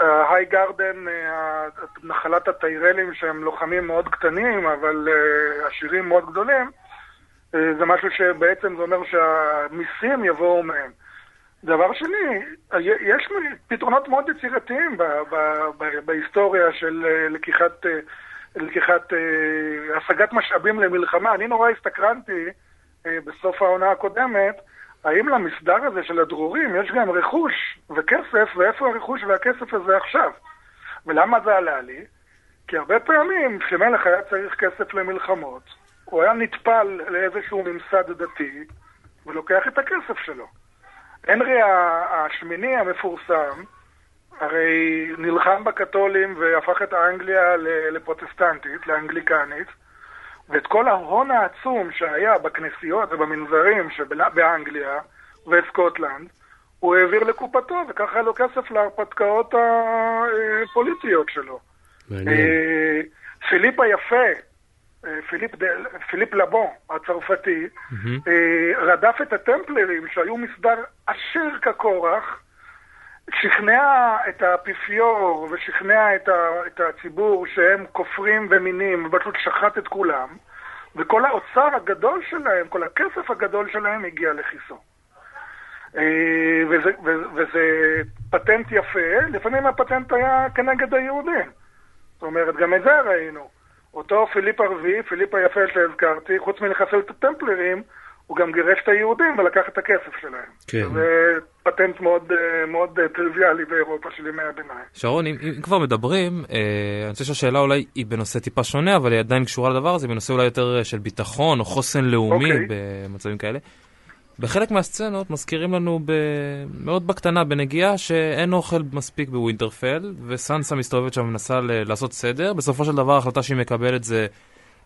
היי גרדן, אה, נחלת הטיירלים שהם לוחמים מאוד קטנים, אבל אה, עשירים מאוד גדולים, אה, זה משהו שבעצם זה אומר שהמיסים יבואו מהם. דבר שני, יש פתרונות מאוד יצירתיים בהיסטוריה של לקיחת, לקיחת השגת משאבים למלחמה. אני נורא הסתקרנתי בסוף העונה הקודמת, האם למסדר הזה של הדרורים יש גם רכוש וכסף, ואיפה הרכוש והכסף הזה עכשיו? ולמה זה עלה לי? כי הרבה פעמים כשמלך היה צריך כסף למלחמות, הוא היה נטפל לאיזשהו ממסד דתי ולוקח את הכסף שלו. הנרי השמיני המפורסם, הרי נלחם בקתולים והפך את האנגליה לפרוטסטנטית, לאנגליקנית, ואת כל ההון העצום שהיה בכנסיות ובמנזרים שבאנגליה וסקוטלנד, הוא העביר לקופתו, וככה היה לו כסף להרפתקאות הפוליטיות שלו. מעניין. אה, פיליפ היפה, אה, פיליפ, פיליפ לבון הצרפתי, mm-hmm. רדף את הטמפלרים שהיו מסדר עשיר כקורח, שכנע את האפיפיור ושכנע את, ה, את הציבור שהם כופרים ומינים, ופשוט שחט את כולם, וכל האוצר הגדול שלהם, כל הכסף הגדול שלהם הגיע לכיסו. וזה, וזה, וזה פטנט יפה, לפעמים הפטנט היה כנגד היהודים. זאת אומרת, גם את זה ראינו. אותו פיליפ הרביעי, פיליפ היפה שהזכרתי, חוץ מלחסל את הטמפלרים, הוא גם גירש את היהודים ולקח את הכסף שלהם. כן. זה פטנט מאוד, מאוד טריוויאלי באירופה של ימי הביניים. שרון, אם, אם כבר מדברים, אה, אני חושב שהשאלה אולי היא בנושא טיפה שונה, אבל היא עדיין קשורה לדבר הזה, בנושא אולי יותר של ביטחון או חוסן לאומי אוקיי. במצבים כאלה. בחלק מהסצנות מזכירים לנו ב... מאוד בקטנה, בנגיעה, שאין אוכל מספיק בווינטרפל, וסנסה מסתובבת שם ומנסה ל... לעשות סדר. בסופו של דבר ההחלטה שהיא מקבלת זה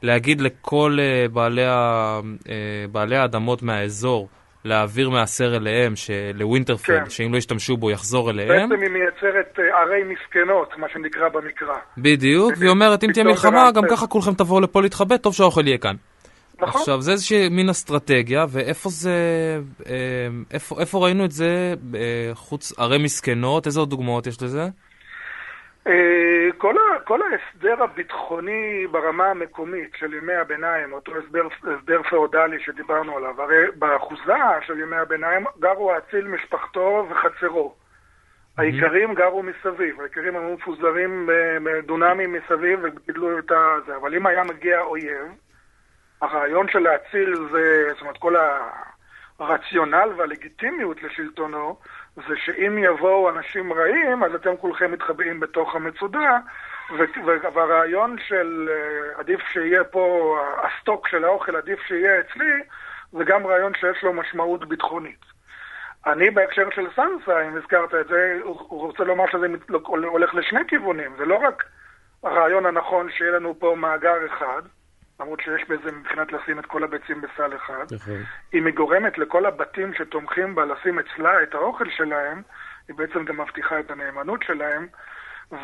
להגיד לכל uh, בעלי, ה... uh, בעלי האדמות מהאזור להעביר מעשר אליהם, לווינטרפל, כן. שאם לא ישתמשו בו יחזור אליהם. בעצם היא מייצרת uh, ערי מסכנות, מה שנקרא במקרא. בדיוק, והיא אומרת, אם תהיה מלחמה, גם ככה כולכם תבואו לפה להתחבא, טוב שהאוכל יהיה כאן. נכון. עכשיו, זה איזושהי מין אסטרטגיה, ואיפה זה, אה, איפה, איפה ראינו את זה אה, חוץ ערי מסכנות? איזה עוד דוגמאות יש לזה? אה, כל, ה, כל ההסדר הביטחוני ברמה המקומית של ימי הביניים, אותו הסדר, הסדר פאודלי שדיברנו עליו, הרי באחוזה של ימי הביניים גרו האציל משפחתו וחצרו. האיכרים גרו מסביב, האיכרים היו מפוזרים בדונמים מסביב וגידלו את זה, אבל אם היה מגיע אויב, הרעיון של להציל זה, זאת אומרת, כל הרציונל והלגיטימיות לשלטונו, זה שאם יבואו אנשים רעים, אז אתם כולכם מתחבאים בתוך המצודה, והרעיון של אה, עדיף שיהיה פה, הסטוק של האוכל עדיף שיהיה אצלי, זה גם רעיון שיש לו משמעות ביטחונית. אני בהקשר של סנסה, אם הזכרת את זה, הוא רוצה לומר שזה הולך לשני כיוונים. זה לא רק הרעיון הנכון שיהיה לנו פה מאגר אחד, למרות שיש בזה מבחינת לשים את כל הביצים בסל אחד. נכון. אם היא גורמת לכל הבתים שתומכים בה לשים אצלה את האוכל שלהם, היא בעצם גם מבטיחה את הנאמנות שלהם.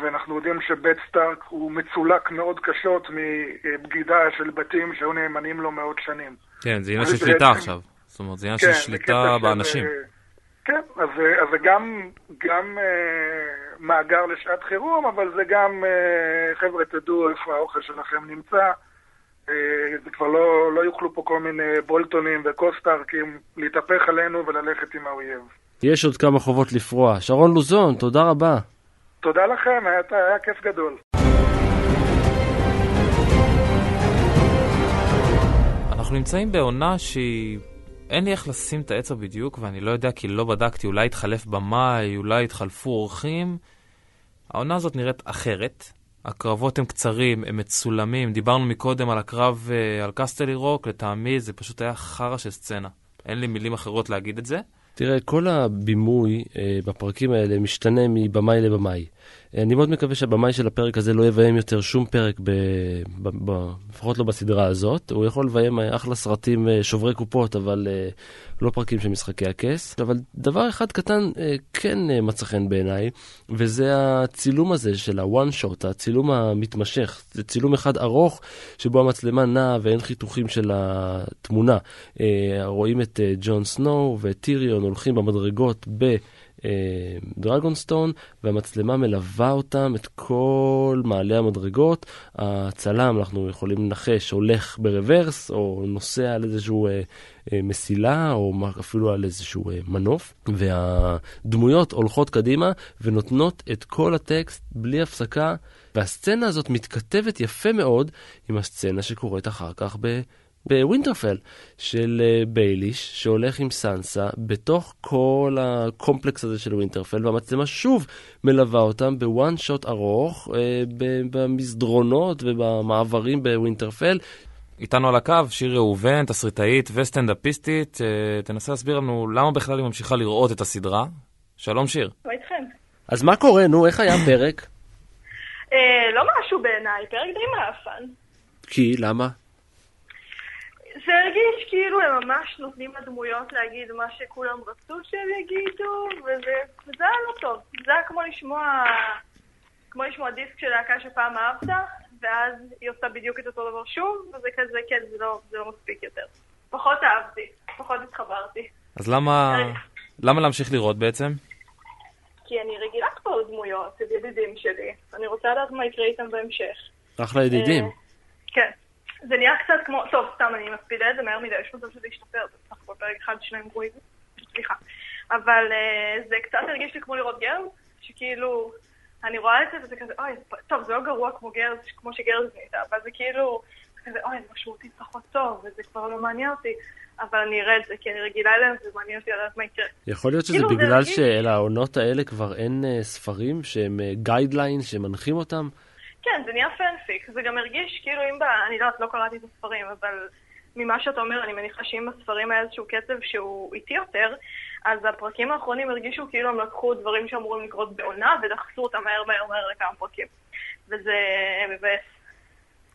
ואנחנו יודעים שבית סטארק הוא מצולק מאוד קשות מבגידה של בתים שהיו נאמנים לו מאות שנים. כן, זה עניין של שליטה עכשיו. זאת אומרת, זה עניין של כן, שליטה באנשים. כן, אז, אז זה גם, גם אה, מאגר לשעת חירום, אבל זה גם, אה, חבר'ה, תדעו איפה האוכל שלכם נמצא. כבר לא, לא יוכלו פה כל מיני בולטונים וקוסטארקים להתהפך עלינו וללכת עם האויב. יש עוד כמה חובות לפרוע. שרון לוזון, תודה רבה. תודה לכם, היה, היה כיף גדול. אנחנו נמצאים בעונה שהיא... אין לי איך לשים את העצר בדיוק, ואני לא יודע כי לא בדקתי, אולי התחלף במאי, אולי התחלפו אורחים. העונה הזאת נראית אחרת. הקרבות הם קצרים, הם מצולמים. דיברנו מקודם על הקרב uh, על קסטלי רוק, לטעמי זה פשוט היה חרא של סצנה. אין לי מילים אחרות להגיד את זה. תראה, כל הבימוי uh, בפרקים האלה משתנה מבמאי לבמאי. אני מאוד מקווה שהבמאי של הפרק הזה לא יביים יותר שום פרק, ב, ב, ב, לפחות לא בסדרה הזאת. הוא יכול לביים אחלה סרטים אה, שוברי קופות, אבל לא פרקים של משחקי הכס. אבל דבר אחד קטן כן מצא חן בעיניי, וזה הצילום הזה של הוואן שוט, הצילום המתמשך. זה צילום אחד ארוך, שבו המצלמה נעה ואין חיתוכים של התמונה. רואים את ג'ון סנואו ואת טיריון הולכים במדרגות ב... דרגונסטון, והמצלמה מלווה אותם את כל מעלה המדרגות. הצלם, אנחנו יכולים לנחש, הולך ברוורס, או נוסע על איזשהו אה, אה, מסילה, או אפילו על איזשהו אה, מנוף, והדמויות הולכות קדימה ונותנות את כל הטקסט בלי הפסקה, והסצנה הזאת מתכתבת יפה מאוד עם הסצנה שקורית אחר כך ב... בווינטרפל, של אה, בייליש, שהולך עם סנסה בתוך כל הקומפלקס הזה של ווינטרפל, והמצלמה שוב מלווה אותם בוואן שוט ארוך, אה, במסדרונות ובמעברים בווינטרפל. איתנו על הקו שיר ראובן, תסריטאית וסטנדאפיסטית. אה, תנסה להסביר לנו למה בכלל היא ממשיכה לראות את הסדרה. שלום שיר. מה איתכם? אז מה קורה? נו, איך היה הפרק? לא משהו בעיניי, פרק די מעפן. כי? למה? זה הרגיש כאילו הם ממש נותנים לדמויות להגיד מה שכולם רצו שהם יגידו, וזה, וזה היה לא טוב. זה היה כמו לשמוע, כמו לשמוע דיסק של להקה שפעם אהבת, ואז היא עושה בדיוק את אותו דבר שוב, וזה כזה, כן, זה לא, זה לא מספיק יותר. פחות אהבתי, פחות התחברתי. אז למה, למה להמשיך לראות בעצם? כי אני רגילה כבר לדמויות, זה ידידים שלי. אני רוצה לדעת מה יקרה איתם בהמשך. אחלה ידידים. אה. זה נהיה קצת כמו, טוב, סתם, אני מספידה את זה מהר מדי, יש מצב שזה ישתפר, זה בסך הכל פרק אחד שניים גרועים, סליחה. אבל אה, זה קצת הרגיש לי כמו לראות גרייז, שכאילו, אני רואה את זה וזה כזה, אוי, טוב, זה לא גרוע כמו גרייז, כמו שגרייז נהייתה, אבל זה כאילו, כזה, אוי, זה משמעותית פחות טוב, וזה כבר לא מעניין אותי. אבל אני אראה את זה, כי אני רגילה אליהם, וזה מעניין אותי לדעת מה יקרה. יכול להיות שזה כאילו, בגלל שלעונות האלה כבר אין אה, ספרים שהם guideline, אה, שמנחים אותם? כן, זה נהיה fanfic. זה גם הרגיש כאילו אם ב... אני לא יודעת, לא קראתי את הספרים, אבל ממה שאתה אומר, אני מניחה שאם בספרים היה איזשהו קצב שהוא איטי יותר, אז הפרקים האחרונים הרגישו כאילו הם לקחו דברים שאמורים לקרות בעונה ודחסו אותם מהר מהר מהר לכמה פרקים. וזה מבאס.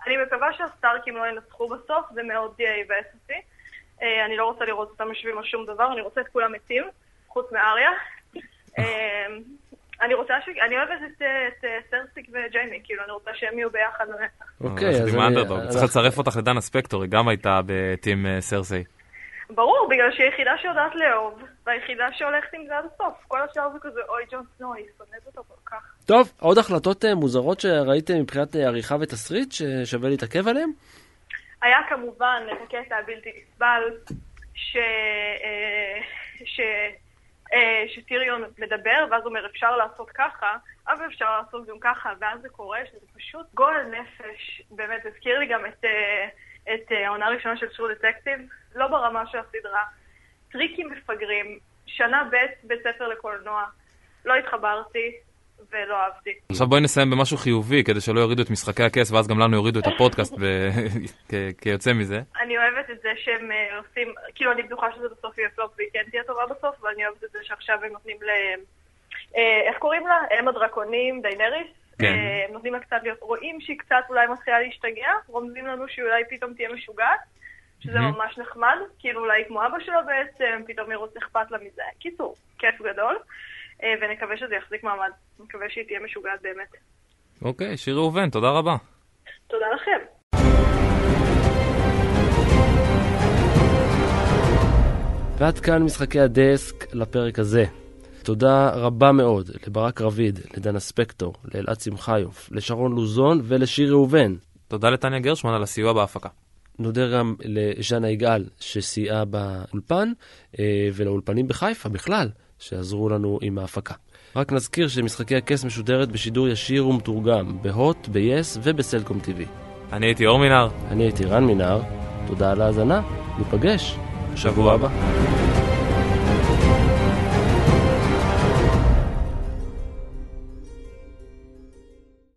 אני מקווה שהסטארקים לא ינצחו בסוף, זה מאוד יבאס אותי. אה, אני לא רוצה לראות אותם יושבים על שום דבר, אני רוצה את כולם מתים, חוץ מאריה. <laughs> אני רוצה ש... אני אוהבת את, את סרסיק וג'יימי, כאילו, אני רוצה שהם יהיו ביחד לנצח. אוקיי, אז אני... צריך לצרף אותך לדנה ספקטור, היא גם הייתה בטים אה, סרסי. ברור, בגלל שהיא היחידה שיודעת לאהוב, והיחידה שהולכת עם זה עד הסוף. כל השאר זה כזה, אוי, ג'ון סנוי, שונאת אותו כל כך. טוב, עוד החלטות אה, מוזרות שראיתם מבחינת אה, עריכה ותסריט ששווה להתעכב עליהן? היה כמובן את הקטע הבלתי נסבל, ש... ש... אה, שטיריון מדבר, ואז הוא אומר אפשר לעשות ככה, אבל אפשר לעשות גם ככה, ואז זה קורה, שזה פשוט גועל נפש. באמת, הזכיר לי גם את, אה, את אה, העונה הראשונה של שור דטקטיב, לא ברמה של הסדרה. טריקים מפגרים, שנה ב' בית ספר לקולנוע, לא התחברתי, ולא אהבתי. עכשיו בואי נסיים במשהו חיובי, כדי שלא יורידו את משחקי הכס, ואז גם לנו יורידו את הפודקאסט <laughs> כיוצא מזה. אני אוהבת את זה שהם אה, עושים, כאילו אני בטוחה שזה בסוף יהיה פלופ והיא כן תהיה טובה בסוף, ואני אוהבת את זה שעכשיו הם נותנים ל... אה, איך קוראים לה? אם הדרקונים, דיינריס? כן. אה, הם נותנים לה קצת להיות, רואים שהיא קצת אולי מתחילה להשתגע, רומזים לנו שהיא אולי פתאום תהיה משוגעת, שזה ממש נחמד, כאילו אולי כמו אבא שלו בעצם, פתאום היא רוצה אכפת לה מזה. קיצור, כיף גדול. אה, ונקווה שזה יחזיק מעמד. נקווה שהיא תהיה משוגעת באמת. אוקיי, שיר ראובן, תודה רבה. תודה לכם. ועד כאן משחקי הדסק לפרק הזה. תודה רבה מאוד לברק רביד, לדנה ספקטור, לאלעד שמחיוף, לשרון לוזון ולשיר ראובן. תודה לטניה גרשמן על הסיוע בהפקה. נודה גם לז'אנה יגאל שסייעה באולפן, אה, ולאולפנים בחיפה בכלל. שעזרו לנו עם ההפקה. רק נזכיר שמשחקי הכס משודרת בשידור ישיר ומתורגם, בהוט, ב-yes ובסלקום TV. אני הייתי אור מינר. אני הייתי רן מינר. תודה על ההאזנה, ניפגש בשבוע הבא.